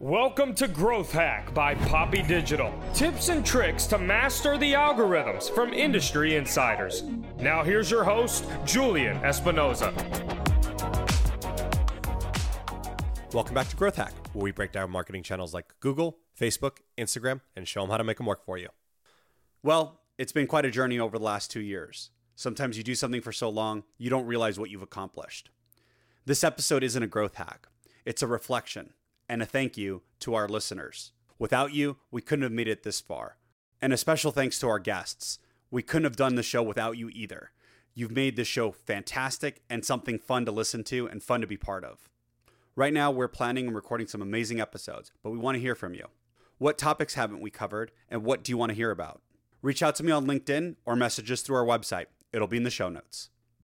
Welcome to Growth Hack by Poppy Digital. Tips and tricks to master the algorithms from industry insiders. Now, here's your host, Julian Espinoza. Welcome back to Growth Hack, where we break down marketing channels like Google, Facebook, Instagram, and show them how to make them work for you. Well, it's been quite a journey over the last two years. Sometimes you do something for so long, you don't realize what you've accomplished. This episode isn't a growth hack, it's a reflection and a thank you to our listeners. Without you, we couldn't have made it this far. And a special thanks to our guests. We couldn't have done the show without you either. You've made this show fantastic and something fun to listen to and fun to be part of. Right now, we're planning and recording some amazing episodes, but we want to hear from you. What topics haven't we covered, and what do you want to hear about? Reach out to me on LinkedIn or message us through our website. It'll be in the show notes.